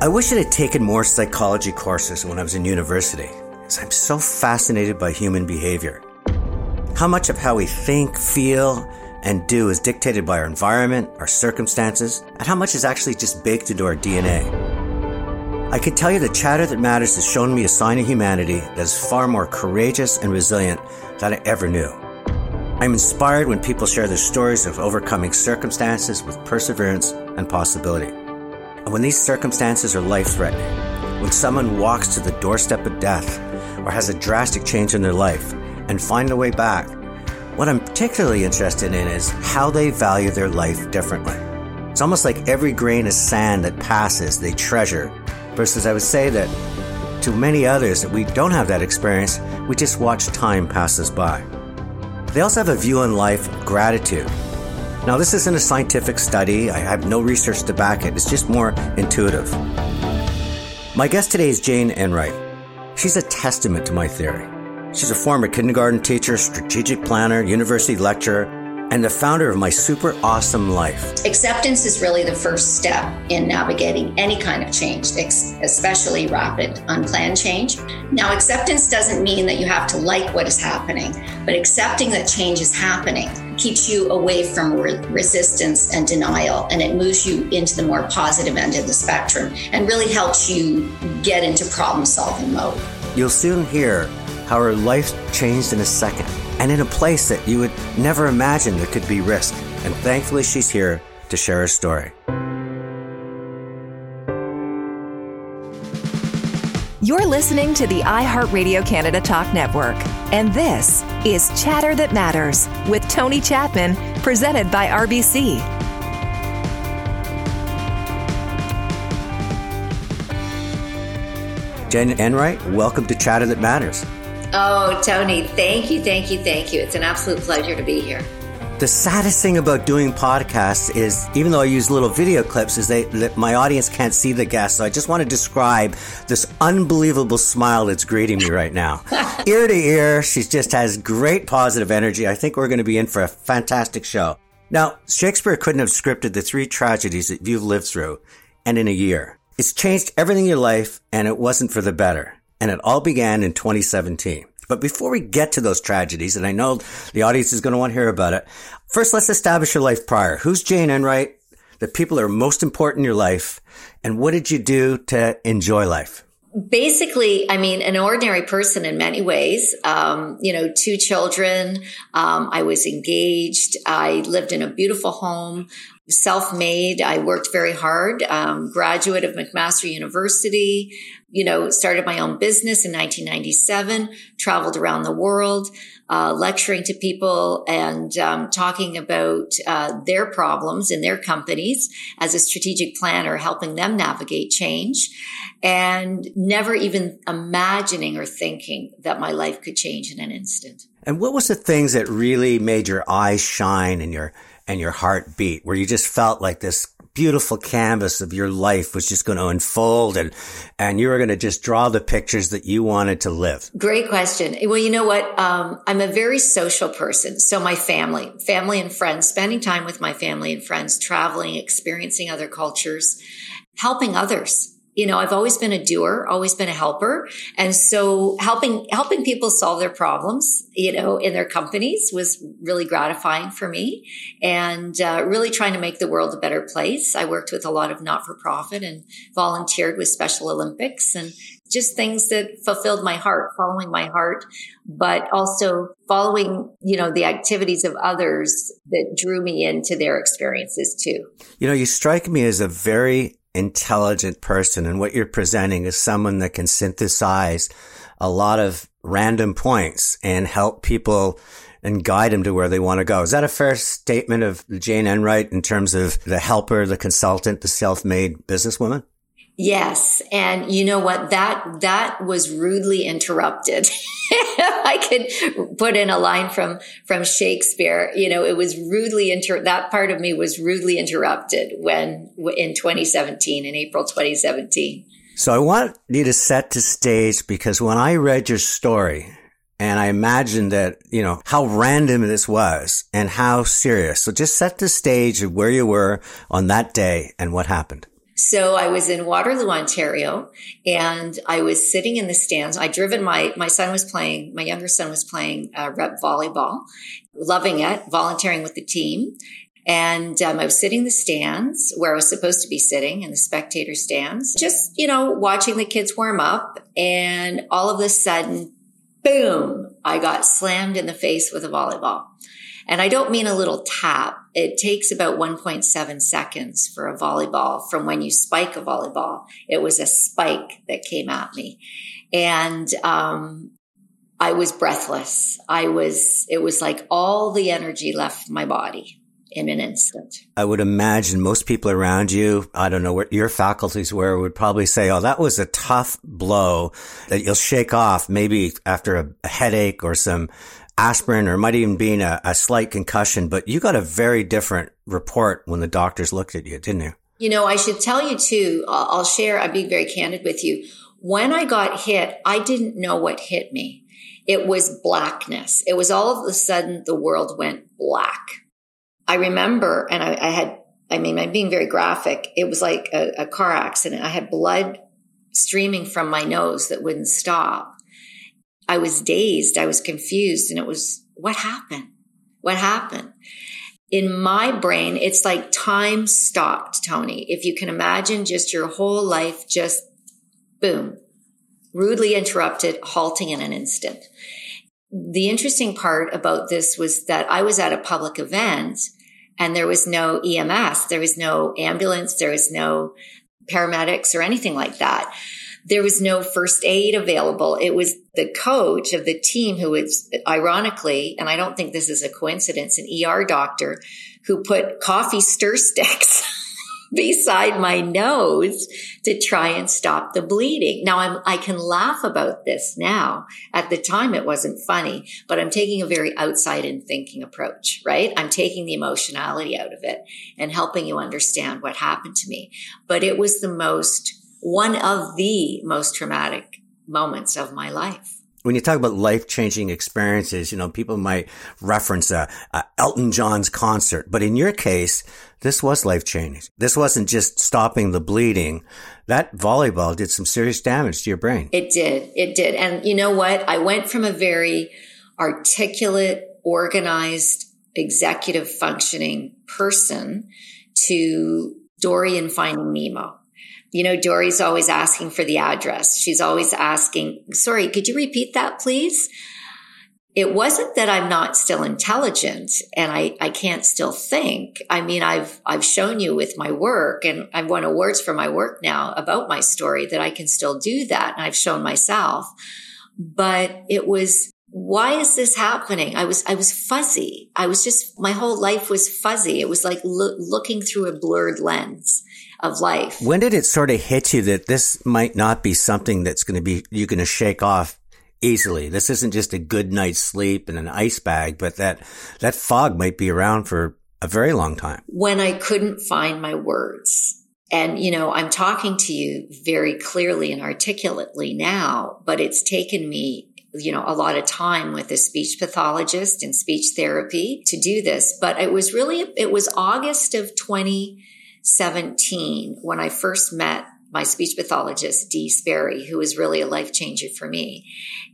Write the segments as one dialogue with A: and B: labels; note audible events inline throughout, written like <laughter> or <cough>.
A: I wish I had taken more psychology courses when I was in university, as I'm so fascinated by human behavior. How much of how we think, feel, and do is dictated by our environment, our circumstances, and how much is actually just baked into our DNA. I can tell you the Chatter That Matters has shown me a sign of humanity that is far more courageous and resilient than I ever knew. I'm inspired when people share their stories of overcoming circumstances with perseverance and possibility. And when these circumstances are life threatening, when someone walks to the doorstep of death or has a drastic change in their life and find a way back, what I'm particularly interested in is how they value their life differently. It's almost like every grain of sand that passes, they treasure, versus I would say that to many others that we don't have that experience, we just watch time pass us by. They also have a view on life of gratitude now, this isn't a scientific study. I have no research to back it. It's just more intuitive. My guest today is Jane Enright. She's a testament to my theory. She's a former kindergarten teacher, strategic planner, university lecturer, and the founder of My Super Awesome Life.
B: Acceptance is really the first step in navigating any kind of change, especially rapid, unplanned change. Now, acceptance doesn't mean that you have to like what is happening, but accepting that change is happening keeps you away from re- resistance and denial, and it moves you into the more positive end of the spectrum and really helps you get into problem solving mode.
A: You'll soon hear how her life changed in a second and in a place that you would never imagine there could be risk. And thankfully, she's here to share her story.
C: You're listening to the iHeartRadio Canada Talk Network, and this is Chatter That Matters with Tony Chapman, presented by RBC.
A: Jane Enright, welcome to Chatter That Matters.
B: Oh, Tony, thank you, thank you, thank you. It's an absolute pleasure to be here.
A: The saddest thing about doing podcasts is, even though I use little video clips, is they, that my audience can't see the guest. So I just want to describe this unbelievable smile that's greeting me right now. <laughs> ear to ear, she just has great positive energy. I think we're going to be in for a fantastic show. Now, Shakespeare couldn't have scripted the three tragedies that you've lived through and in a year. It's changed everything in your life and it wasn't for the better and it all began in 2017. But before we get to those tragedies, and I know the audience is going to want to hear about it, first let's establish your life prior. Who's Jane Enright? The people that are most important in your life, and what did you do to enjoy life?
B: basically, I mean, an ordinary person in many ways. Um, you know, two children. Um, I was engaged. I lived in a beautiful home, self-made. I worked very hard. Um, graduate of McMaster University you know, started my own business in 1997, traveled around the world, uh, lecturing to people and um, talking about uh, their problems in their companies as a strategic planner, helping them navigate change, and never even imagining or thinking that my life could change in an instant.
A: And what was the things that really made your eyes shine and your and your heart beat, where you just felt like this beautiful canvas of your life was just going to unfold and, and you were going to just draw the pictures that you wanted to live?
B: Great question. Well, you know what? Um, I'm a very social person. So my family, family and friends, spending time with my family and friends, traveling, experiencing other cultures, helping others you know, I've always been a doer, always been a helper. And so helping, helping people solve their problems, you know, in their companies was really gratifying for me and uh, really trying to make the world a better place. I worked with a lot of not for profit and volunteered with Special Olympics and just things that fulfilled my heart, following my heart, but also following, you know, the activities of others that drew me into their experiences too.
A: You know, you strike me as a very intelligent person and what you're presenting is someone that can synthesize a lot of random points and help people and guide them to where they want to go. Is that a fair statement of Jane Enright in terms of the helper, the consultant, the self-made businesswoman?
B: Yes. And you know what? That, that was rudely interrupted. <laughs> I could put in a line from, from Shakespeare. You know, it was rudely inter, that part of me was rudely interrupted when, in 2017, in April 2017.
A: So I want you to set the stage because when I read your story, and I imagined that, you know, how random this was and how serious. So just set the stage of where you were on that day and what happened.
B: So I was in Waterloo, Ontario, and I was sitting in the stands. I driven my my son was playing, my younger son was playing uh, rep volleyball, loving it, volunteering with the team. And um, I was sitting in the stands where I was supposed to be sitting in the spectator stands, just, you know, watching the kids warm up. And all of a sudden, boom, I got slammed in the face with a volleyball. And I don't mean a little tap. It takes about 1.7 seconds for a volleyball from when you spike a volleyball. It was a spike that came at me. And, um, I was breathless. I was, it was like all the energy left my body in an instant.
A: I would imagine most people around you, I don't know what your faculties were, would probably say, Oh, that was a tough blow that you'll shake off maybe after a, a headache or some aspirin or might even be a, a slight concussion. But you got a very different report when the doctors looked at you, didn't you?
B: You know, I should tell you too, I'll, share, I'll be very candid with you. When I got hit, I didn't know what hit me. It was blackness. It was all of a sudden the world went black I remember, and I, I, had, I mean, I'm being very graphic. It was like a, a car accident. I had blood streaming from my nose that wouldn't stop. I was dazed. I was confused. And it was, what happened? What happened? In my brain, it's like time stopped, Tony. If you can imagine just your whole life, just boom, rudely interrupted, halting in an instant the interesting part about this was that I was at a public event and there was no EMS, there was no ambulance, there was no paramedics or anything like that. There was no first aid available. It was the coach of the team who was ironically, and I don't think this is a coincidence, an ER doctor who put coffee stir sticks <laughs> beside my nose to try and stop the bleeding. Now I'm, I can laugh about this now. At the time, it wasn't funny, but I'm taking a very outside in thinking approach, right? I'm taking the emotionality out of it and helping you understand what happened to me. But it was the most, one of the most traumatic moments of my life
A: when you talk about life changing experiences, you know, people might reference Elton John's concert, but in your case, this was life changing. This wasn't just stopping the bleeding. That volleyball did some serious damage to your brain.
B: It did. It did. And you know what? I went from a very articulate, organized, executive functioning person to Dory in Finding Nemo you know, Dory's always asking for the address. She's always asking, sorry, could you repeat that, please? It wasn't that I'm not still intelligent and I, I can't still think. I mean, I've, I've shown you with my work and I've won awards for my work now about my story that I can still do that. And I've shown myself, but it was, why is this happening? I was, I was fuzzy. I was just, my whole life was fuzzy. It was like lo- looking through a blurred lens of life.
A: When did it sort of hit you that this might not be something that's going to be, you're going to shake off easily? This isn't just a good night's sleep and an ice bag, but that, that fog might be around for a very long time.
B: When I couldn't find my words. And, you know, I'm talking to you very clearly and articulately now, but it's taken me you know, a lot of time with a speech pathologist and speech therapy to do this. But it was really, it was August of 20, 17 when I first met my speech pathologist, Dee Sperry, who was really a life changer for me.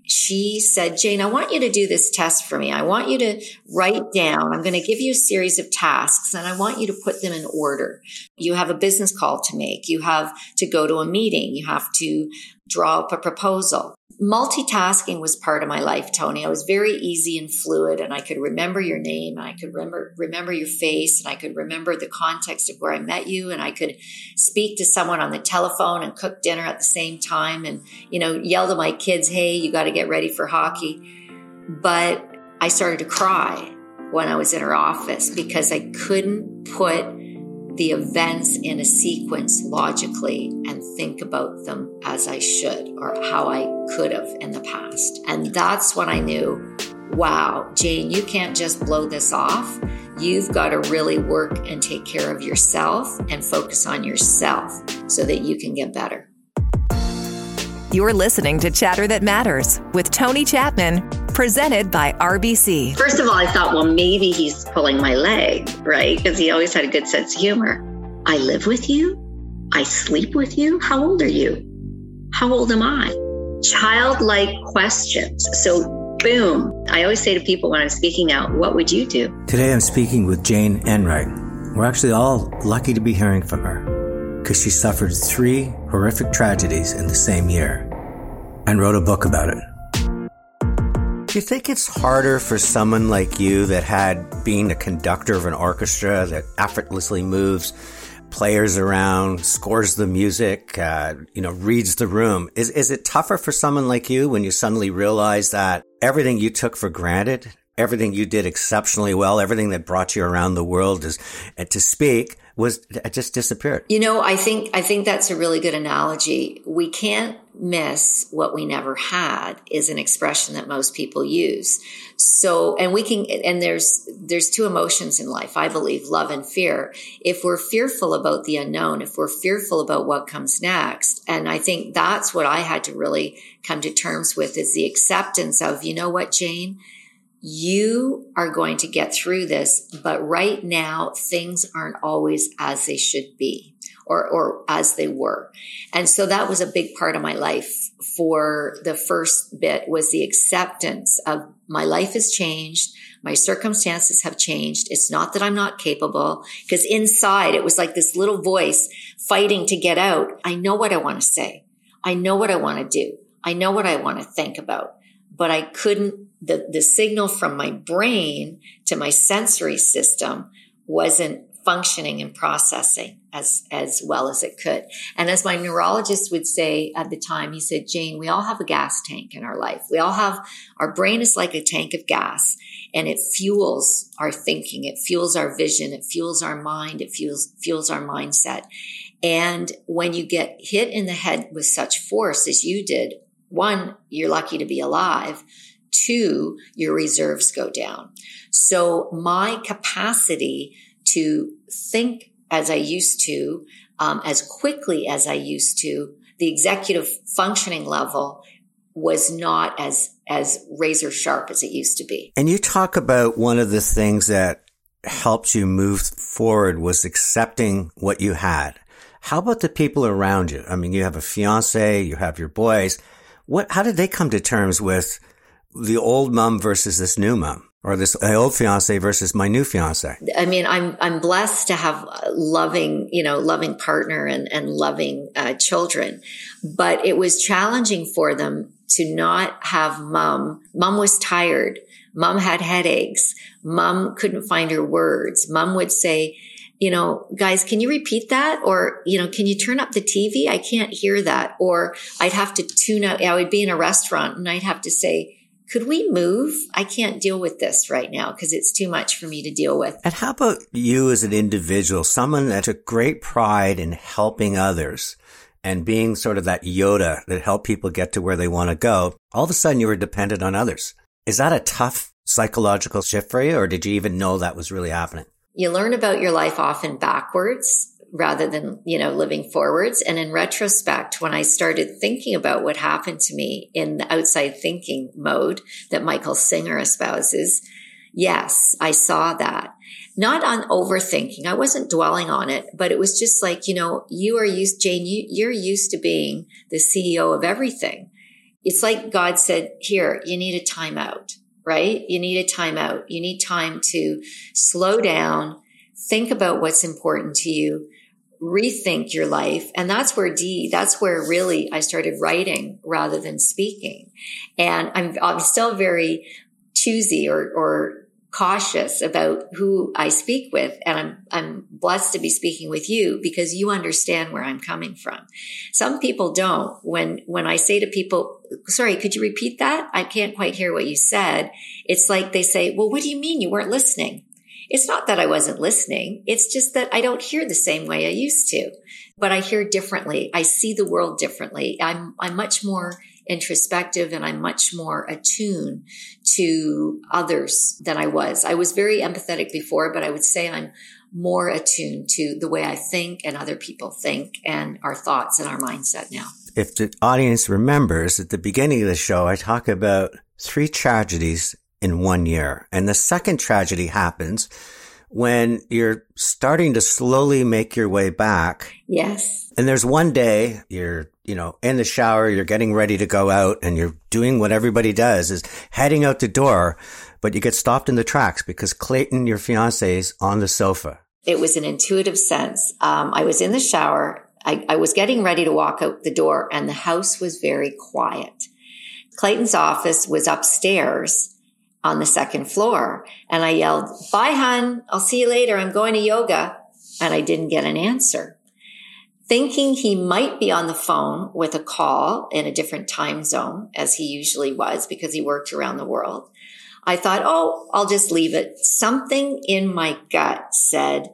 B: She said, Jane, I want you to do this test for me. I want you to write down, I'm going to give you a series of tasks and I want you to put them in order. You have a business call to make. You have to go to a meeting. You have to draw up a proposal multitasking was part of my life, Tony. I was very easy and fluid and I could remember your name and I could remember, remember your face and I could remember the context of where I met you and I could speak to someone on the telephone and cook dinner at the same time and, you know, yell to my kids, Hey, you got to get ready for hockey. But I started to cry when I was in her office because I couldn't put the events in a sequence logically and think about them as I should or how I could have in the past. And that's when I knew, wow, Jane, you can't just blow this off. You've got to really work and take care of yourself and focus on yourself so that you can get better.
C: You're listening to Chatter That Matters with Tony Chapman, presented by RBC.
B: First of all, I thought, well, maybe he's pulling my leg, right? Because he always had a good sense of humor. I live with you? I sleep with you? How old are you? How old am I? Childlike questions. So, boom. I always say to people when I'm speaking out, what would you do?
A: Today I'm speaking with Jane Enright. We're actually all lucky to be hearing from her because she suffered three horrific tragedies in the same year and wrote a book about it. Do you think it's harder for someone like you that had been a conductor of an orchestra that effortlessly moves players around, scores the music, uh, you know, reads the room? Is is it tougher for someone like you when you suddenly realize that everything you took for granted, everything you did exceptionally well, everything that brought you around the world is to speak was just disappeared.
B: You know, I think I think that's a really good analogy. We can't miss what we never had is an expression that most people use. So, and we can and there's there's two emotions in life, I believe, love and fear. If we're fearful about the unknown, if we're fearful about what comes next, and I think that's what I had to really come to terms with is the acceptance of, you know what, Jane, you are going to get through this, but right now things aren't always as they should be or, or as they were. And so that was a big part of my life for the first bit was the acceptance of my life has changed. My circumstances have changed. It's not that I'm not capable because inside it was like this little voice fighting to get out. I know what I want to say. I know what I want to do. I know what I want to think about, but I couldn't the, the signal from my brain to my sensory system wasn't functioning and processing as, as well as it could. And as my neurologist would say at the time, he said, Jane, we all have a gas tank in our life. We all have, our brain is like a tank of gas and it fuels our thinking. It fuels our vision. It fuels our mind. It fuels, fuels our mindset. And when you get hit in the head with such force as you did, one, you're lucky to be alive two, your reserves go down. So my capacity to think as I used to, um, as quickly as I used to, the executive functioning level was not as as razor sharp as it used to be.
A: And you talk about one of the things that helped you move forward was accepting what you had. How about the people around you? I mean, you have a fiance, you have your boys. What how did they come to terms with the old mom versus this new mom or this old fiance versus my new fiance?
B: I mean, I'm I'm blessed to have loving, you know, loving partner and and loving uh, children, but it was challenging for them to not have mom. Mom was tired. Mom had headaches. Mom couldn't find her words. Mom would say, you know, guys, can you repeat that? Or, you know, can you turn up the TV? I can't hear that. Or I'd have to tune out. I would be in a restaurant and I'd have to say, could we move? I can't deal with this right now because it's too much for me to deal with.
A: And how about you as an individual, someone that took great pride in helping others and being sort of that Yoda that helped people get to where they want to go? All of a sudden you were dependent on others. Is that a tough psychological shift for you or did you even know that was really happening?
B: You learn about your life often backwards rather than, you know, living forwards. And in retrospect, when I started thinking about what happened to me in the outside thinking mode that Michael Singer espouses, yes, I saw that. Not on overthinking. I wasn't dwelling on it, but it was just like, you know, you are used, Jane, you, you're used to being the CEO of everything. It's like God said, here, you need a timeout, right? You need a timeout. You need time to slow down, think about what's important to you, rethink your life. And that's where Dee, that's where really I started writing rather than speaking. And I'm, I'm still very choosy or, or cautious about who I speak with. And I'm, I'm blessed to be speaking with you because you understand where I'm coming from. Some people don't. When, when I say to people, sorry, could you repeat that? I can't quite hear what you said. It's like they say, well, what do you mean you weren't listening? It's not that I wasn't listening. It's just that I don't hear the same way I used to, but I hear differently. I see the world differently. I'm, I'm much more introspective and I'm much more attuned to others than I was. I was very empathetic before, but I would say I'm more attuned to the way I think and other people think and our thoughts and our mindset now.
A: If the audience remembers at the beginning of the show, I talk about three tragedies in one year. And the second tragedy happens when you're starting to slowly make your way back.
B: Yes.
A: And there's one day you're, you know, in the shower, you're getting ready to go out and you're doing what everybody does is heading out the door, but you get stopped in the tracks because Clayton, your fiance, is on the sofa.
B: It was an intuitive sense. Um, I was in the shower. I, I was getting ready to walk out the door and the house was very quiet. Clayton's office was upstairs on the second floor. And I yelled, bye, hun. I'll see you later. I'm going to yoga. And I didn't get an answer. Thinking he might be on the phone with a call in a different time zone, as he usually was because he worked around the world. I thought, oh, I'll just leave it. Something in my gut said,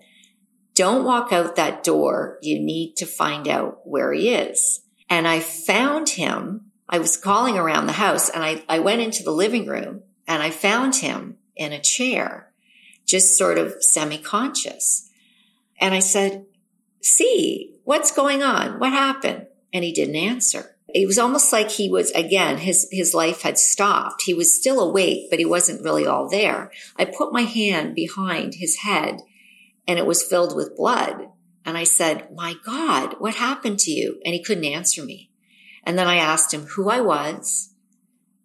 B: don't walk out that door. You need to find out where he is. And I found him. I was calling around the house and I, I went into the living room and I found him in a chair, just sort of semi conscious. And I said, see, what's going on? What happened? And he didn't answer. It was almost like he was, again, his, his life had stopped. He was still awake, but he wasn't really all there. I put my hand behind his head and it was filled with blood. And I said, my God, what happened to you? And he couldn't answer me. And then I asked him who I was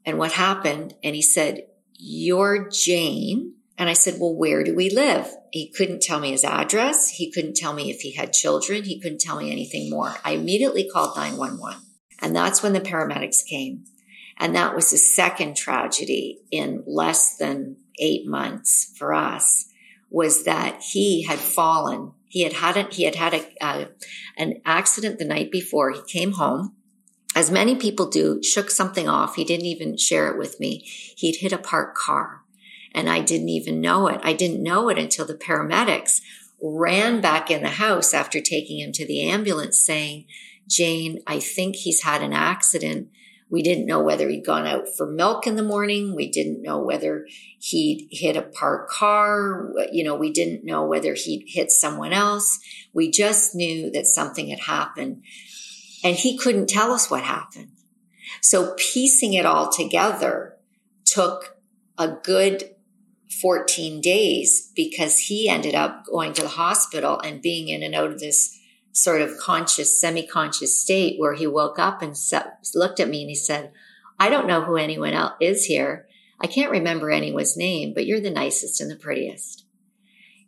B: and what happened. And he said, you're Jane. And I said, well, where do we live? He couldn't tell me his address. He couldn't tell me if he had children. He couldn't tell me anything more. I immediately called 911 and that's when the paramedics came. And that was the second tragedy in less than eight months for us was that he had fallen. He had had a, he had had a, uh, an accident the night before. He came home as many people do, shook something off. He didn't even share it with me. He'd hit a parked car and I didn't even know it. I didn't know it until the paramedics ran back in the house after taking him to the ambulance saying, Jane, I think he's had an accident. We didn't know whether he'd gone out for milk in the morning. We didn't know whether he'd hit a parked car. You know, we didn't know whether he'd hit someone else. We just knew that something had happened and he couldn't tell us what happened. So piecing it all together took a good 14 days because he ended up going to the hospital and being in and out of this sort of conscious, semi-conscious state where he woke up and looked at me and he said, I don't know who anyone else is here. I can't remember anyone's name, but you're the nicest and the prettiest.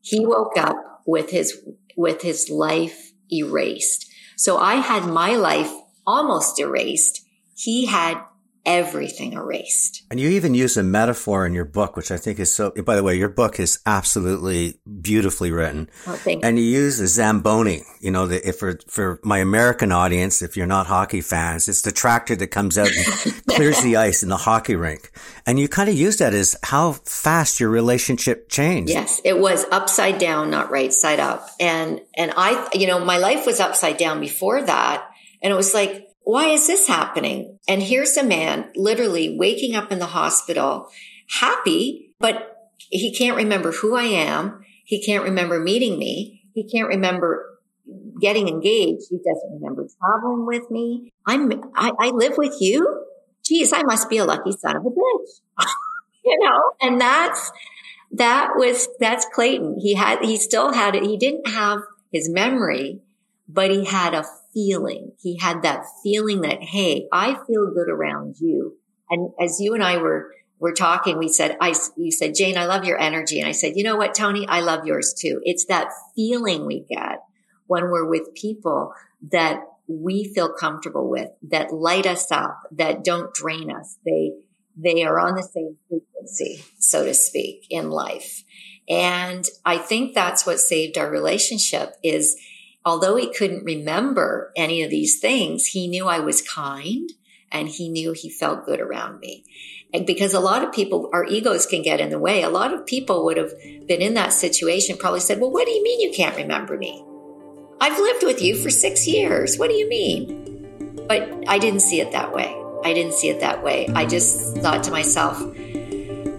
B: He woke up with his, with his life erased. So I had my life almost erased. He had everything erased.
A: And you even use a metaphor in your book, which I think is so, by the way, your book is absolutely beautifully written.
B: Oh, thank
A: and you use the Zamboni, you know, the, if for, for my American audience, if you're not hockey fans, it's the tractor that comes out and <laughs> clears the ice in the hockey rink. And you kind of use that as how fast your relationship changed.
B: Yes. It was upside down, not right side up. And, and I, you know, my life was upside down before that. And it was like, why is this happening? And here's a man literally waking up in the hospital, happy, but he can't remember who I am. He can't remember meeting me. He can't remember getting engaged. He doesn't remember traveling with me. I'm, I, I live with you. Geez, I must be a lucky son of a bitch. <laughs> you know, and that's, that was, that's Clayton. He had, he still had it. He didn't have his memory, but he had a feeling. He had that feeling that, Hey, I feel good around you. And as you and I were, were talking, we said, I, you said, Jane, I love your energy. And I said, you know what, Tony, I love yours too. It's that feeling we get when we're with people that we feel comfortable with, that light us up, that don't drain us. They, they are on the same frequency, so to speak, in life. And I think that's what saved our relationship is although he couldn't remember any of these things, he knew I was kind and he knew he felt good around me. And because a lot of people, our egos can get in the way. A lot of people would have been in that situation, probably said, Well, what do you mean you can't remember me? I've lived with you for six years. What do you mean? But I didn't see it that way. I didn't see it that way. I just thought to myself,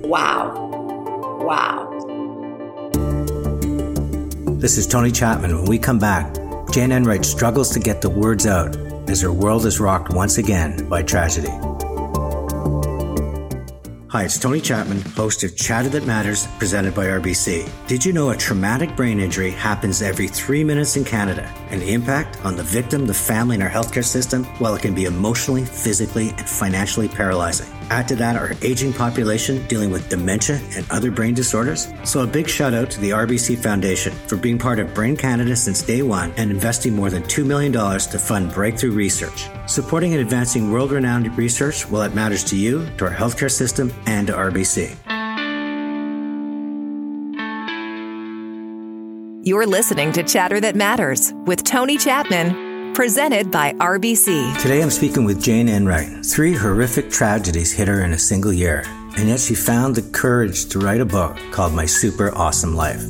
B: wow, wow.
A: This is Tony Chapman. When we come back, Jane Enright struggles to get the words out as her world is rocked once again by tragedy. Hi, it's Tony Chapman, host of Chatter That Matters, presented by RBC. Did you know a traumatic brain injury happens every three minutes in Canada? And impact on the victim, the family, and our healthcare system, while it can be emotionally, physically, and financially paralyzing. Add to that our aging population dealing with dementia and other brain disorders. So a big shout out to the RBC Foundation for being part of Brain Canada since day one and investing more than $2 million to fund breakthrough research. Supporting and advancing world renowned research, well, it matters to you, to our healthcare system, and to RBC.
C: You're listening to Chatter That Matters with Tony Chapman, presented by RBC.
A: Today I'm speaking with Jane Enright. Three horrific tragedies hit her in a single year, and yet she found the courage to write a book called My Super Awesome Life.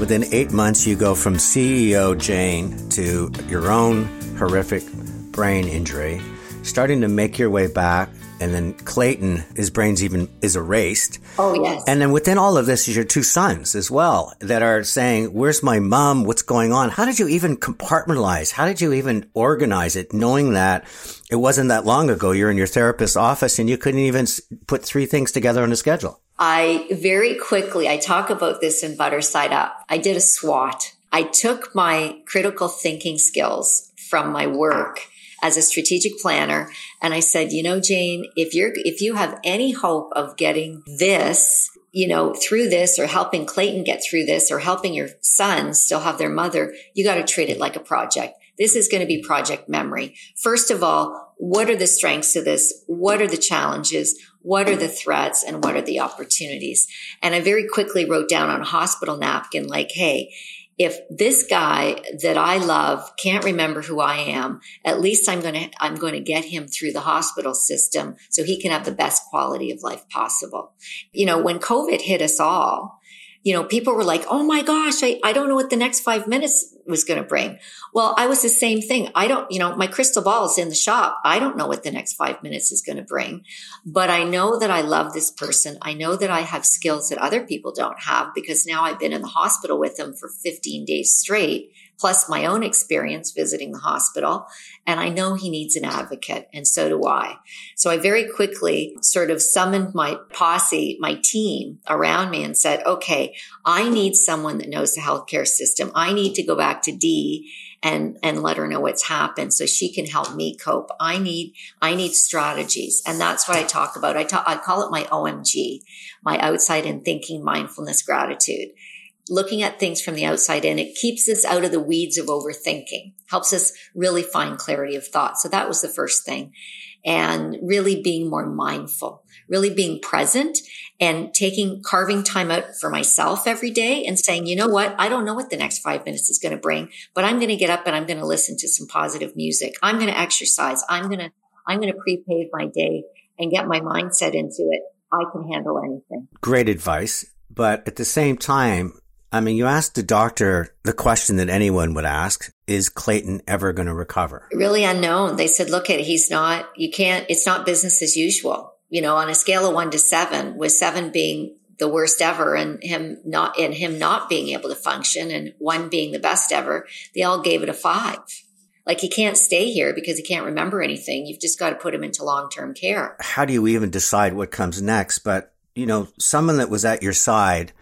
A: Within eight months, you go from CEO Jane to your own horrific brain injury, starting to make your way back and then Clayton, his brain's even is erased.
B: Oh yes.
A: And then within all of this is your two sons as well that are saying, "Where's my mom? What's going on?" How did you even compartmentalize? How did you even organize it, knowing that it wasn't that long ago? You're in your therapist's office and you couldn't even put three things together on a schedule.
B: I very quickly, I talk about this in Butter Side Up. I did a SWOT. I took my critical thinking skills from my work as a strategic planner. And I said, you know, Jane, if you're, if you have any hope of getting this, you know, through this or helping Clayton get through this or helping your sons still have their mother, you got to treat it like a project. This is going to be project memory. First of all, what are the strengths of this? What are the challenges? What are the threats and what are the opportunities? And I very quickly wrote down on a hospital napkin, like, Hey, if this guy that I love can't remember who I am, at least I'm going to, I'm going to get him through the hospital system so he can have the best quality of life possible. You know, when COVID hit us all, you know, people were like, Oh my gosh, I, I don't know what the next five minutes was going to bring. Well, I was the same thing. I don't, you know, my crystal ball is in the shop. I don't know what the next five minutes is going to bring, but I know that I love this person. I know that I have skills that other people don't have because now I've been in the hospital with them for 15 days straight plus my own experience visiting the hospital. And I know he needs an advocate, and so do I. So I very quickly sort of summoned my posse, my team around me and said, okay, I need someone that knows the healthcare system. I need to go back to Dee and and let her know what's happened so she can help me cope i need i need strategies and that's what i talk about i talk i call it my omg my outside in thinking mindfulness gratitude looking at things from the outside in, it keeps us out of the weeds of overthinking, helps us really find clarity of thought. So that was the first thing. And really being more mindful, really being present and taking, carving time out for myself every day and saying, you know what? I don't know what the next five minutes is going to bring, but I'm going to get up and I'm going to listen to some positive music. I'm going to exercise. I'm going to, I'm going to prepave my day and get my mindset into it. I can handle anything.
A: Great advice. But at the same time, I mean, you asked the doctor the question that anyone would ask, is Clayton ever going to recover?
B: Really unknown. They said, look at, he's not, you can't, it's not business as usual. You know, on a scale of one to seven, with seven being the worst ever and him not, and him not being able to function and one being the best ever, they all gave it a five. Like he can't stay here because he can't remember anything. You've just got to put him into long-term care.
A: How do you even decide what comes next? But, you know, someone that was at your side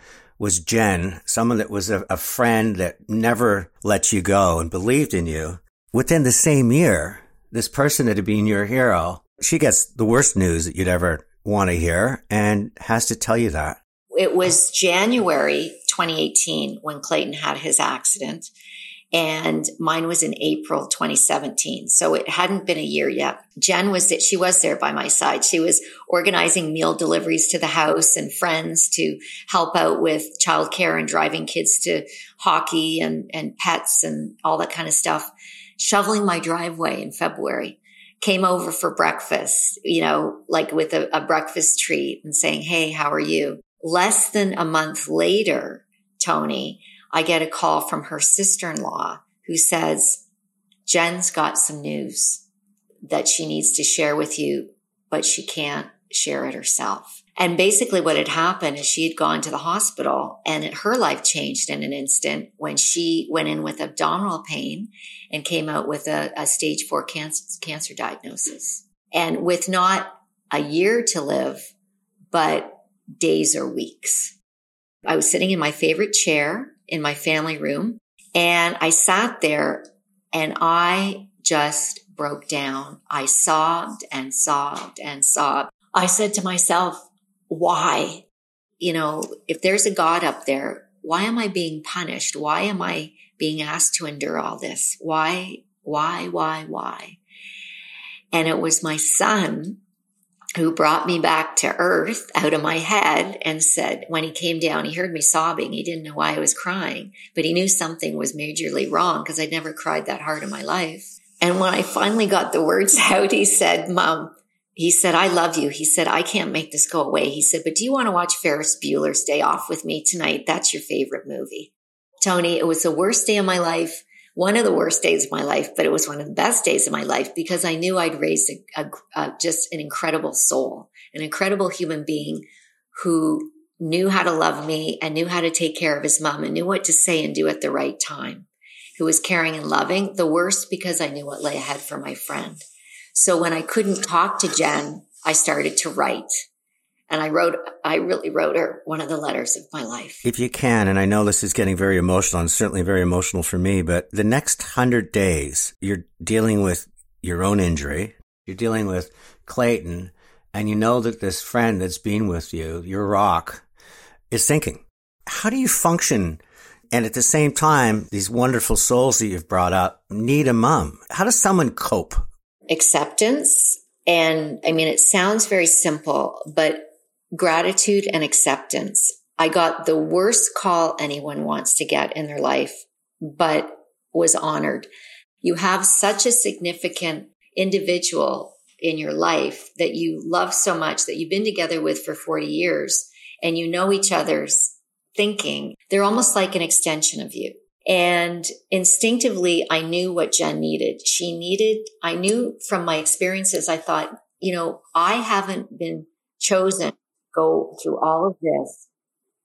A: was Jen, someone that was a, a friend that never let you go and believed in you. Within the same year, this person that had been your hero, she gets the worst news that you'd ever want to hear and has to tell you that.
B: It was January 2018 when Clayton had his accident and mine was in April 2017. So it hadn't been a year yet. Jen was that she was there by my side. She was organizing meal deliveries to the house and friends to help out with childcare and driving kids to hockey and, and pets and all that kind of stuff. Shoveling my driveway in February came over for breakfast, you know, like with a, a breakfast treat and saying, Hey, how are you? Less than a month later, Tony, I get a call from her sister-in-law who says, Jen's got some news that she needs to share with you, but she can't share it herself. And basically what had happened is she had gone to the hospital and her life changed in an instant when she went in with abdominal pain and came out with a, a stage four cancer, cancer diagnosis. And with not a year to live, but days or weeks. I was sitting in my favorite chair in my family room and I sat there and I just broke down. I sobbed and sobbed and sobbed. I said to myself, why? You know, if there's a God up there, why am I being punished? Why am I being asked to endure all this? Why, why, why, why? And it was my son who brought me back to earth out of my head and said, when he came down, he heard me sobbing. He didn't know why I was crying, but he knew something was majorly wrong because I'd never cried that hard in my life. And when I finally got the words <laughs> out, he said, mom, he said, I love you. He said, I can't make this go away. He said, but do you want to watch Ferris Bueller's Day Off with me tonight? That's your favorite movie. Tony, it was the worst day of my life one of the worst days of my life, but it was one of the best days of my life because I knew I'd raised a, a, a, just an incredible soul, an incredible human being who knew how to love me and knew how to take care of his mom and knew what to say and do at the right time, who was caring and loving. The worst because I knew what lay ahead for my friend. So when I couldn't talk to Jen, I started to write. And I wrote, I really wrote her one of the letters of my life.
A: If you can, and I know this is getting very emotional and certainly very emotional for me, but the next hundred days, you're dealing with your own injury. You're dealing with Clayton and you know that this friend that's been with you, your rock, is sinking. How do you function? And at the same time, these wonderful souls that you've brought up need a mom. How does someone cope?
B: Acceptance. And I mean, it sounds very simple, but gratitude and acceptance. I got the worst call anyone wants to get in their life, but was honored. You have such a significant individual in your life that you love so much that you've been together with for 40 years and you know each other's thinking. They're almost like an extension of you. And instinctively, I knew what Jen needed. She needed, I knew from my experiences, I thought, you know, I haven't been chosen go through all of this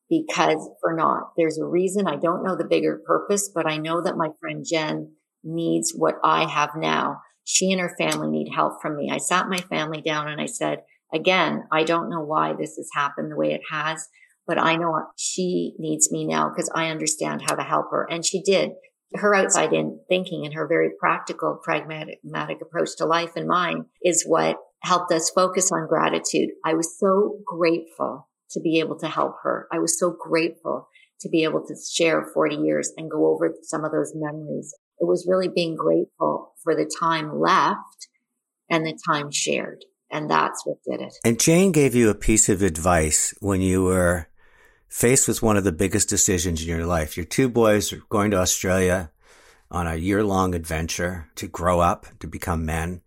B: because for not. There's a reason. I don't know the bigger purpose, but I know that my friend Jen needs what I have now. She and her family need help from me. I sat my family down and I said, again, I don't know why this has happened the way it has, but I know she needs me now because I understand how to help her. And she did. Her outside in thinking and her very practical, pragmatic approach to life and mine is what helped us focus on gratitude. I was so grateful to be able to help her. I was so grateful to be able to share 40 years and go over some of those memories. It was really being grateful for the time left and the time shared. And that's what did it.
A: And Jen gave you a piece of advice when you were faced with one of the biggest decisions in your life. Your two boys are going to Australia on a year long adventure to grow up, to become men.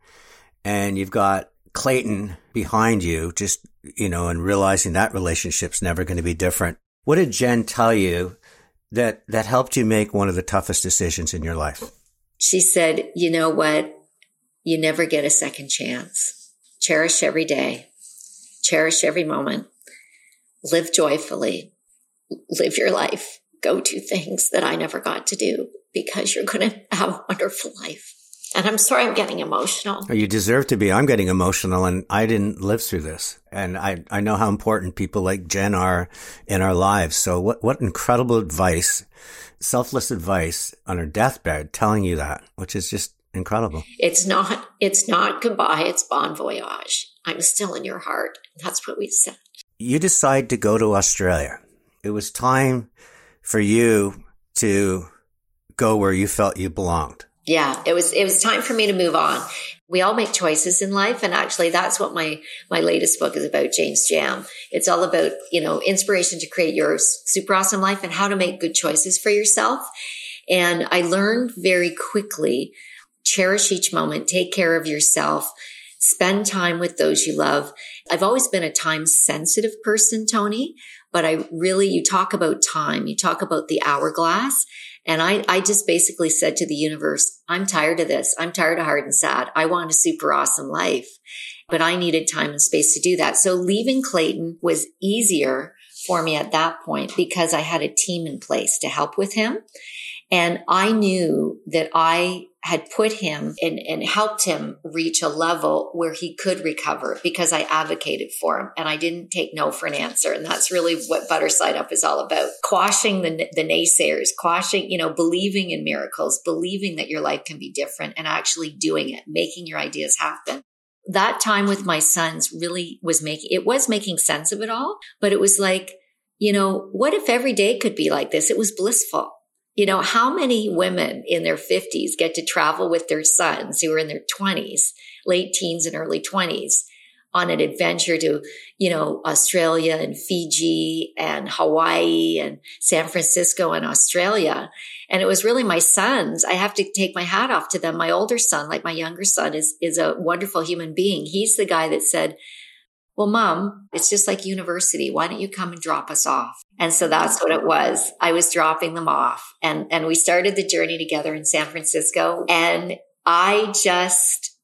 A: And you've got Clayton behind you, just, you know, and realizing that relationship's never going to be different. What did Jen tell you that, that helped you make one of the toughest decisions in your life?
B: She said, you know what? You never get a second chance. Cherish every day. Cherish every moment. Live joyfully. Live your life. Go do things that I never got to do because you're going to have a wonderful life. And I'm sorry I'm getting emotional.
A: Oh, you deserve to be. I'm getting emotional and I didn't live through this. And I, I know how important people like Jen are in our lives. So what, what incredible advice, selfless advice on her deathbed telling you that, which is just incredible.
B: It's not, it's not goodbye. It's bon voyage. I'm still in your heart. That's what we said.
A: You decide to go to Australia. It was time for you to go where you felt you belonged
B: yeah, it was, it was time for me to move on. We all make choices in life. And actually that's what my, my latest book is about, Jane's Jam. It's all about, you know, inspiration to create your super awesome life and how to make good choices for yourself. And I learned very quickly, cherish each moment, take care of yourself, spend time with those you love. I've always been a time sensitive person, Tony, but I really, you talk about time, you talk about the hourglass and I, I just basically said to the universe, I'm tired of this. I'm tired of hard and sad. I want a super awesome life, but I needed time and space to do that. So leaving Clayton was easier for me at that point because I had a team in place to help with him. And I knew that I had put him and, and helped him reach a level where he could recover because I advocated for him and I didn't take no for an answer. And that's really what Butter Side Up is all about. Quashing the, the naysayers, quashing, you know, believing in miracles, believing that your life can be different and actually doing it, making your ideas happen that time with my sons really was making, it was making sense of it all, but it was like, you know, what if every day could be like this? It was blissful. You know, how many women in their 50s get to travel with their sons who are in their 20s, late teens and early 20s on an adventure to, you know, Australia and Fiji and Hawaii and San Francisco and Australia. And it was really my sons. I have to take my hat off to them. My older son, like my younger son is, is a wonderful human being. He's the guy that said, well, mom, it's just like university. Why don't you come and drop us off? And so that's what it was. I was dropping them off and, and we started the journey together in San Francisco. And I just,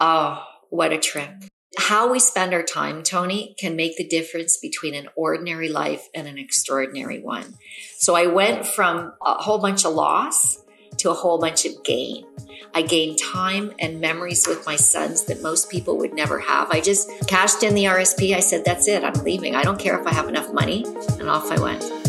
B: oh, what a trip. How we spend our time, Tony, can make the difference between an ordinary life and an extraordinary one. So I went from a whole bunch of loss to a whole bunch of gain. I gained time and memories with my sons that most people would never have. I just cashed in the RSP. I said, that's it. I'm leaving. I don't care if I have enough money. And off I went.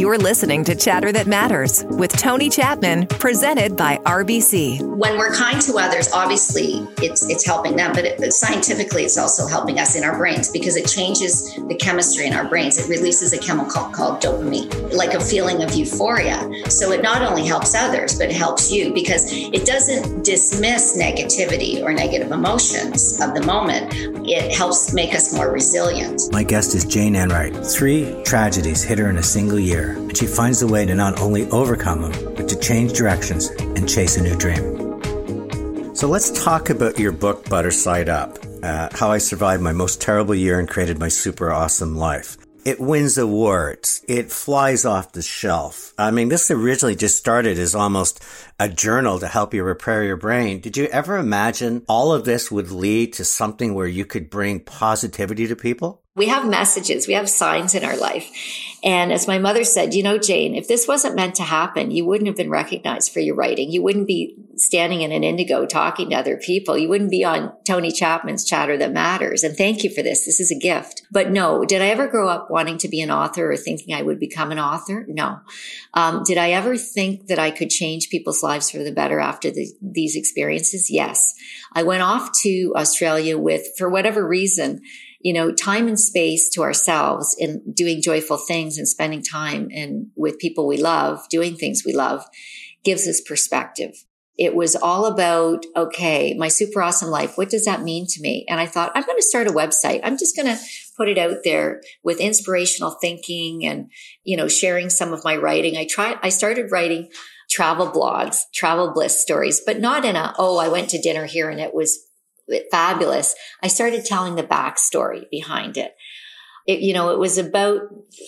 C: You're listening to Chatter That Matters with Tony Chapman, presented by RBC.
B: When we're kind to others, obviously it's it's helping them, but it, scientifically it's also helping us in our brains because it changes the chemistry in our brains. It releases a chemical called dopamine, like a feeling of euphoria. So it not only helps others, but it helps you because it doesn't dismiss negativity or negative emotions of the moment. It helps make us more resilient.
A: My guest is Jane Enright. Three tragedies hit her in a single year and she finds a way to not only overcome them, but to change directions and chase a new dream. So let's talk about your book, Butter Side Up uh, How I Survived My Most Terrible Year and Created My Super Awesome Life. It wins awards. It flies off the shelf. I mean, this originally just started as almost a journal to help you repair your brain. Did you ever imagine all of this would lead to something where you could bring positivity to people?
B: We have messages, we have signs in our life. And as my mother said, you know, Jane, if this wasn't meant to happen, you wouldn't have been recognized for your writing. You wouldn't be standing in an indigo talking to other people. You wouldn't be on Tony Chapman's Chatter That Matters. And thank you for this. This is a gift. But no, did I ever grow up wanting to be an author or thinking I would become an author? No. Um, did I ever think that I could change people's lives for the better after the, these experiences? Yes. I went off to Australia with, for whatever reason, you know, time and space to ourselves in doing joyful things and spending time and with people we love, doing things we love gives us perspective. It was all about, okay, my super awesome life. What does that mean to me? And I thought, I'm going to start a website. I'm just going to put it out there with inspirational thinking and, you know, sharing some of my writing. I tried, I started writing travel blogs, travel bliss stories, but not in a, oh, I went to dinner here and it was fabulous, I started telling the backstory behind it. It, you know, it was about,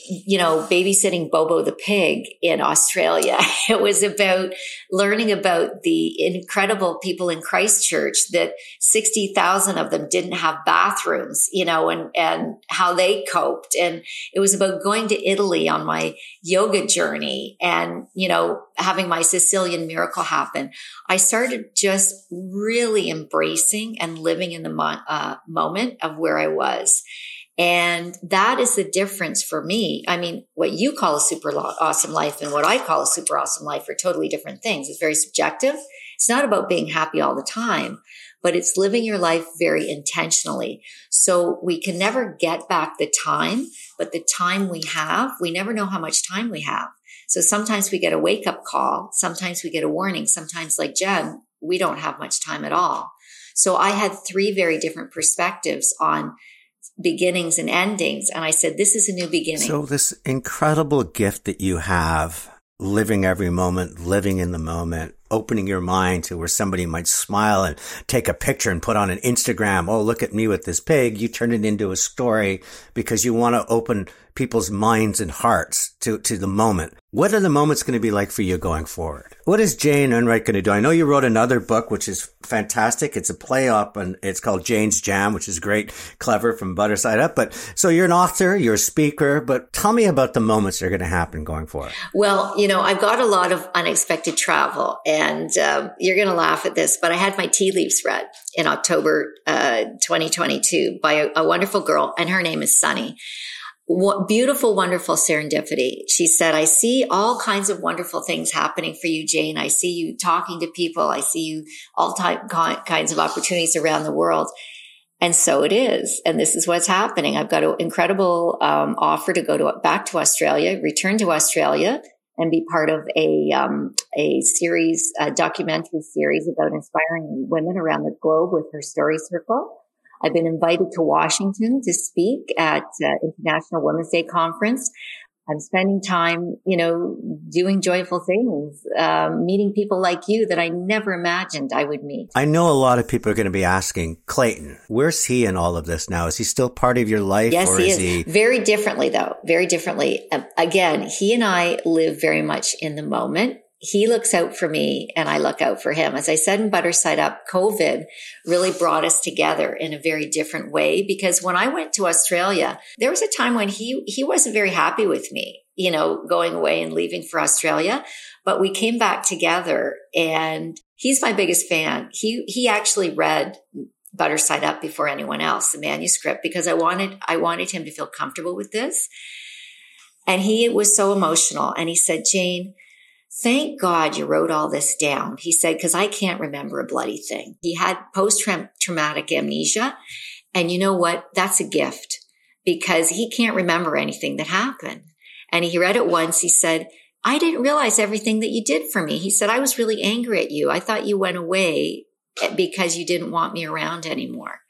B: you know, babysitting Bobo the pig in Australia. <laughs> It was about learning about the incredible people in Christchurch that 60,000 of them didn't have bathrooms, you know, and, and how they coped. And it was about going to Italy on my yoga journey and, you know, having my Sicilian miracle happen. I started just really embracing and living in the mo- uh, moment of where I was. And that is the difference for me. I mean, what you call a super awesome life and what I call a super awesome life are totally different things. It's very subjective. It's not about being happy all the time, but it's living your life very intentionally. So we can never get back the time, but the time we have, we never know how much time we have. So sometimes we get a wake up call. Sometimes we get a warning. Sometimes like Jen, we don't have much time at all. So I had three very different perspectives on beginnings and endings. And I said, this is a new beginning.
A: So this incredible gift that you have, living every moment, living in the moment, opening your mind to where somebody might smile and take a picture and put on an Instagram. Oh, look at me with this pig. You turn it into a story because you want to open people's minds and hearts to, to the moment. What are the moments going to be like for you going forward? What is Jane Enright going to do? I know you wrote another book, which is fantastic. It's a play up and it's called Jane's Jam, which is great, clever from Butter Side Up. But so you're an author, you're a speaker, but tell me about the moments that are going to happen going forward.
B: Well, you know, I've got a lot of unexpected travel and um, you're going to laugh at this, but I had my tea leaves read in October uh, 2022 by a, a wonderful girl and her name is Sunny what beautiful, wonderful serendipity. She said, I see all kinds of wonderful things happening for you, Jane. I see you talking to people. I see you all type, kinds of opportunities around the world. And so it is. And this is what's happening. I've got an incredible um, offer to go to back to Australia, return to Australia and be part of a, um, a series, a documentary series about inspiring women around the globe with her story circle. I've been invited to Washington to speak at uh, International Women's Day Conference. I'm spending time, you know, doing joyful things, um, meeting people like you that I never imagined I would meet.
A: I know a lot of people are going to be asking Clayton, where's he in all of this now? Is he still part of your life?
B: Yes, he is.
A: He...
B: Very differently, though. Very differently. Um, again, he and I live very much in the moment he looks out for me and I look out for him. As I said in Butter Side Up, COVID really brought us together in a very different way because when I went to Australia, there was a time when he, he wasn't very happy with me, you know, going away and leaving for Australia, but we came back together and he's my biggest fan. He, he actually read Butter Side Up before anyone else, the manuscript, because I wanted, I wanted him to feel comfortable with this. And he was so emotional and he said, Jane, Thank God you wrote all this down. He said, cause I can't remember a bloody thing. He had post traumatic amnesia. And you know what? That's a gift because he can't remember anything that happened. And he read it once. He said, I didn't realize everything that you did for me. He said, I was really angry at you. I thought you went away eh, because you didn't want me around anymore.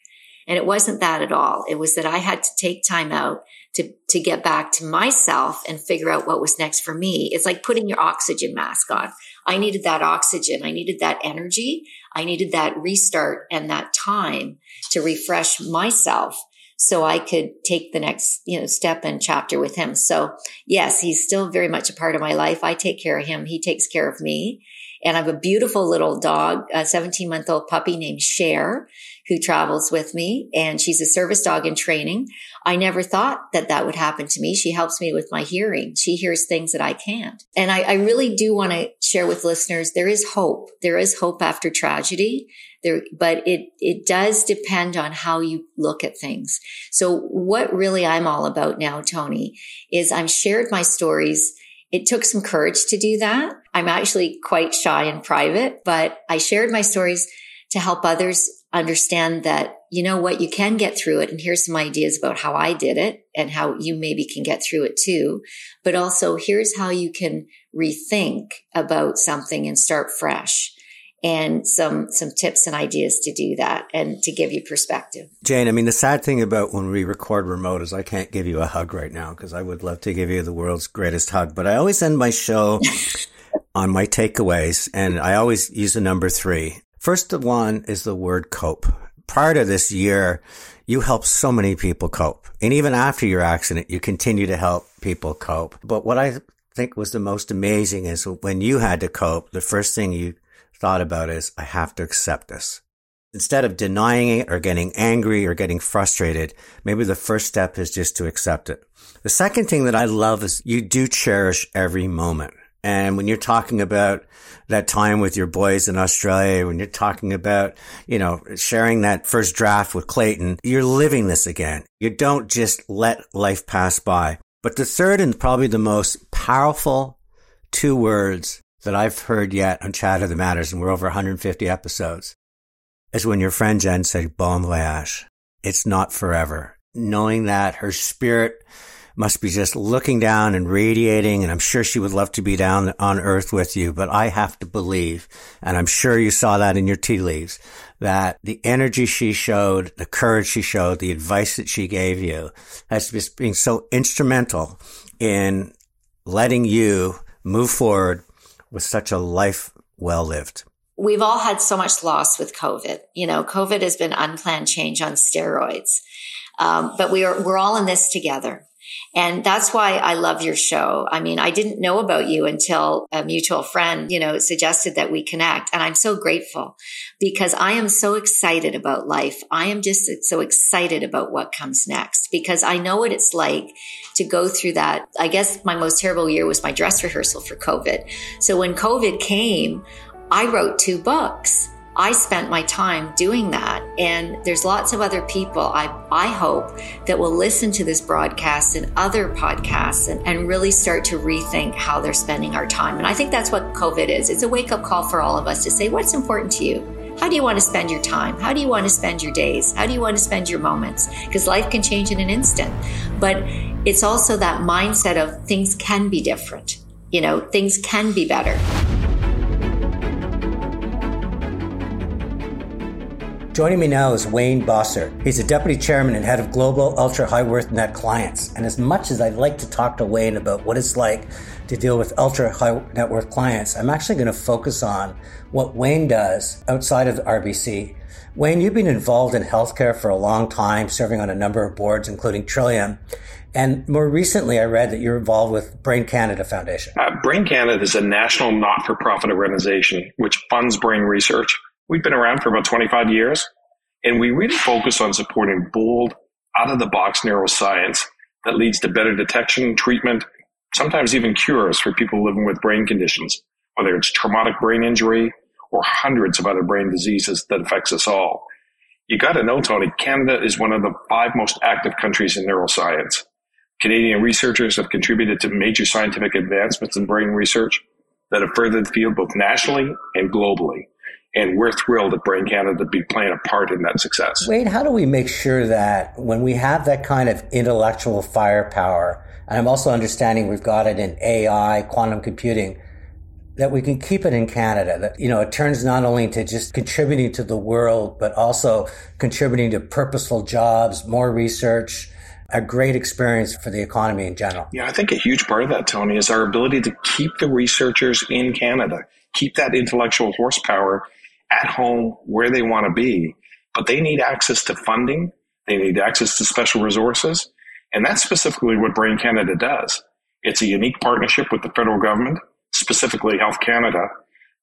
B: And it wasn't that at all. It was that I had to take time out to, to get back to myself and figure out what was next for me. It's like putting your oxygen mask on. I needed that oxygen. I needed that energy. I needed that restart and that time to refresh myself so I could take the next, you know, step and chapter with him. So yes, he's still very much a part of my life. I take care of him. He takes care of me. And I have a beautiful little dog, a 17 month old puppy named Cher who travels with me and she's a service dog in training. I never thought that that would happen to me. She helps me with my hearing. She hears things that I can't. And I, I really do want to share with listeners, there is hope. There is hope after tragedy. There, but it, it does depend on how you look at things. So what really I'm all about now, Tony, is I've shared my stories it took some courage to do that. I'm actually quite shy and private, but I shared my stories to help others understand that, you know what, you can get through it. And here's some ideas about how I did it and how you maybe can get through it too. But also here's how you can rethink about something and start fresh and some some tips and ideas to do that and to give you perspective.
A: Jane, I mean the sad thing about when we record remote is I can't give you a hug right now because I would love to give you the world's greatest hug, but I always end my show <laughs> on my takeaways and I always use the number 3. First one is the word cope. Prior to this year, you helped so many people cope. And even after your accident, you continue to help people cope. But what I think was the most amazing is when you had to cope, the first thing you thought about is, I have to accept this. Instead of denying it or getting angry or getting frustrated, maybe the first step is just to accept it. The second thing that I love is you do cherish every moment. And when you're talking about that time with your boys in Australia, when you're talking about, you know, sharing that first draft with Clayton, you're living this again. You don't just let life pass by. But the third and probably the most powerful two words that I've heard yet on Chatter That Matters, and we're over 150 episodes, is when your friend Jen said, Bon voyage. It's not forever. Knowing that her spirit must be just looking down and radiating. And I'm sure she would love to be down on earth with you, but I have to believe, and I'm sure you saw that in your tea leaves, that the energy she showed, the courage she showed, the advice that she gave you has just been so instrumental in letting you move forward with such a life well lived.
B: We've all had so much loss with COVID. You know, COVID has been unplanned change on steroids. Um, but we are, we're all in this together. And that's why I love your show. I mean, I didn't know about you until a mutual friend, you know, suggested that we connect. And I'm so grateful because I am so excited about life. I am just so excited about what comes next because I know what it's like to go through that. I guess my most terrible year was my dress rehearsal for COVID. So when COVID came, I wrote two books I spent my time doing that. And there's lots of other people I, I hope that will listen to this broadcast and other podcasts and, and really start to rethink how they're spending our time. And I think that's what COVID is. It's a wake up call for all of us to say, what's important to you? How do you want to spend your time? How do you want to spend your days? How do you want to spend your moments? Because life can change in an instant. But it's also that mindset of things can be different. You know, things can be better.
A: Joining me now is Wayne Bossert. He's a deputy chairman and head of global ultra high worth net clients. And as much as I'd like to talk to Wayne about what it's like to deal with ultra high net worth clients, I'm actually going to focus on what Wayne does outside of RBC. Wayne, you've been involved in healthcare for a long time, serving on a number of boards, including Trillium. And more recently, I read that you're involved with Brain Canada Foundation.
D: Uh, Brain Canada is a national not for profit organization which funds brain research We've been around for about 25 years, and we really focus on supporting bold, out of the box neuroscience that leads to better detection, treatment, sometimes even cures for people living with brain conditions, whether it's traumatic brain injury or hundreds of other brain diseases that affects us all. You got to know, Tony, Canada is one of the five most active countries in neuroscience. Canadian researchers have contributed to major scientific advancements in brain research that have furthered the field both nationally and globally. And we're thrilled at Brain Canada to be playing a part in that success.
A: Wade, how do we make sure that when we have that kind of intellectual firepower, and I'm also understanding we've got it in AI, quantum computing, that we can keep it in Canada. That, you know, it turns not only to just contributing to the world, but also contributing to purposeful jobs, more research, a great experience for the economy in general.
D: Yeah, I think a huge part of that, Tony, is our ability to keep the researchers in Canada, keep that intellectual horsepower at home where they want to be, but they need access to funding. They need access to special resources. And that's specifically what Brain Canada does. It's a unique partnership with the federal government, specifically Health Canada,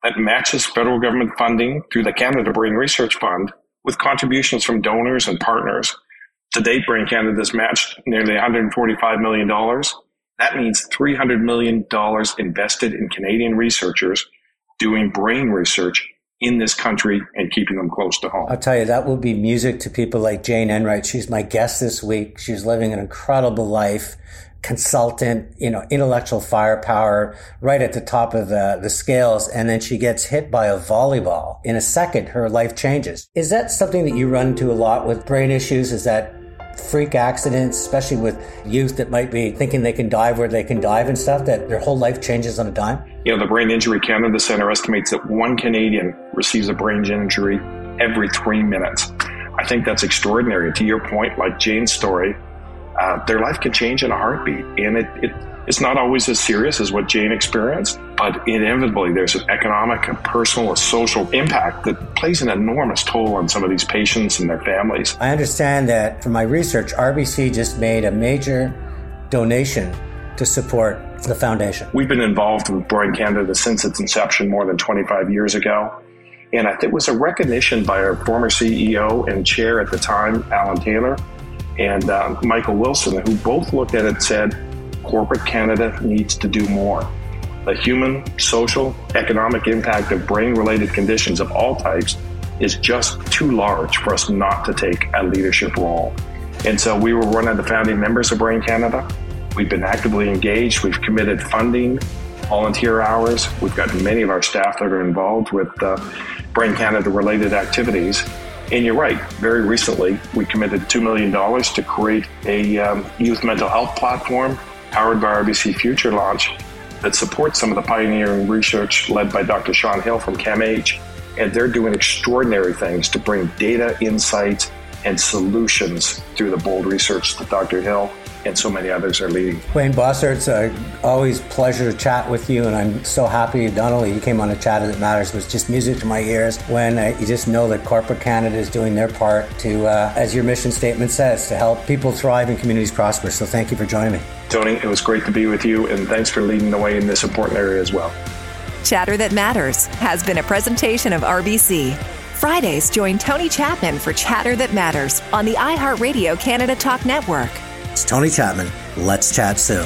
D: that matches federal government funding through the Canada Brain Research Fund with contributions from donors and partners. To date, Brain Canada has matched nearly $145 million. That means $300 million invested in Canadian researchers doing brain research in this country and keeping them close to home.
A: I'll tell you, that will be music to people like Jane Enright. She's my guest this week. She's living an incredible life, consultant, you know, intellectual firepower right at the top of the, the scales. And then she gets hit by a volleyball. In a second, her life changes. Is that something that you run into a lot with brain issues? Is that freak accidents, especially with youth that might be thinking they can dive where they can dive and stuff, that their whole life changes on a dime?
D: You know, the Brain Injury Canada Center estimates that one Canadian receives a brain injury every three minutes. I think that's extraordinary. To your point, like Jane's story, uh, their life can change in a heartbeat. And it, it, it's not always as serious as what Jane experienced, but inevitably there's an economic, a personal, a social impact that plays an enormous toll on some of these patients and their families.
A: I understand that from my research, RBC just made a major donation to support the foundation.
D: We've been involved with Brain Canada since its inception more than 25 years ago. And I think it was a recognition by our former CEO and chair at the time, Alan Taylor, and uh, Michael Wilson, who both looked at it said, corporate Canada needs to do more. The human, social, economic impact of brain related conditions of all types is just too large for us not to take a leadership role. And so we were one of the founding members of Brain Canada. We've been actively engaged. We've committed funding, volunteer hours. We've got many of our staff that are involved with uh, Brain Canada related activities. And you're right, very recently we committed $2 million to create a um, youth mental health platform powered by RBC Future Launch that supports some of the pioneering research led by Dr. Sean Hill from CAMH. And they're doing extraordinary things to bring data, insights, and solutions through the bold research that Dr. Hill and so many others are leading.
A: Wayne Bossert, it's always a, always pleasure to chat with you, and I'm so happy not only you came on a Chatter That Matters, but it's just music to my ears when uh, you just know that corporate Canada is doing their part to, uh, as your mission statement says, to help people thrive and communities prosper. So thank you for joining me.
D: Tony, it was great to be with you, and thanks for leading the way in this important area as well.
C: Chatter That Matters has been a presentation of RBC. Fridays, join Tony Chapman for Chatter That Matters on the iHeartRadio Canada Talk Network.
A: It's Tony Chapman. Let's chat soon.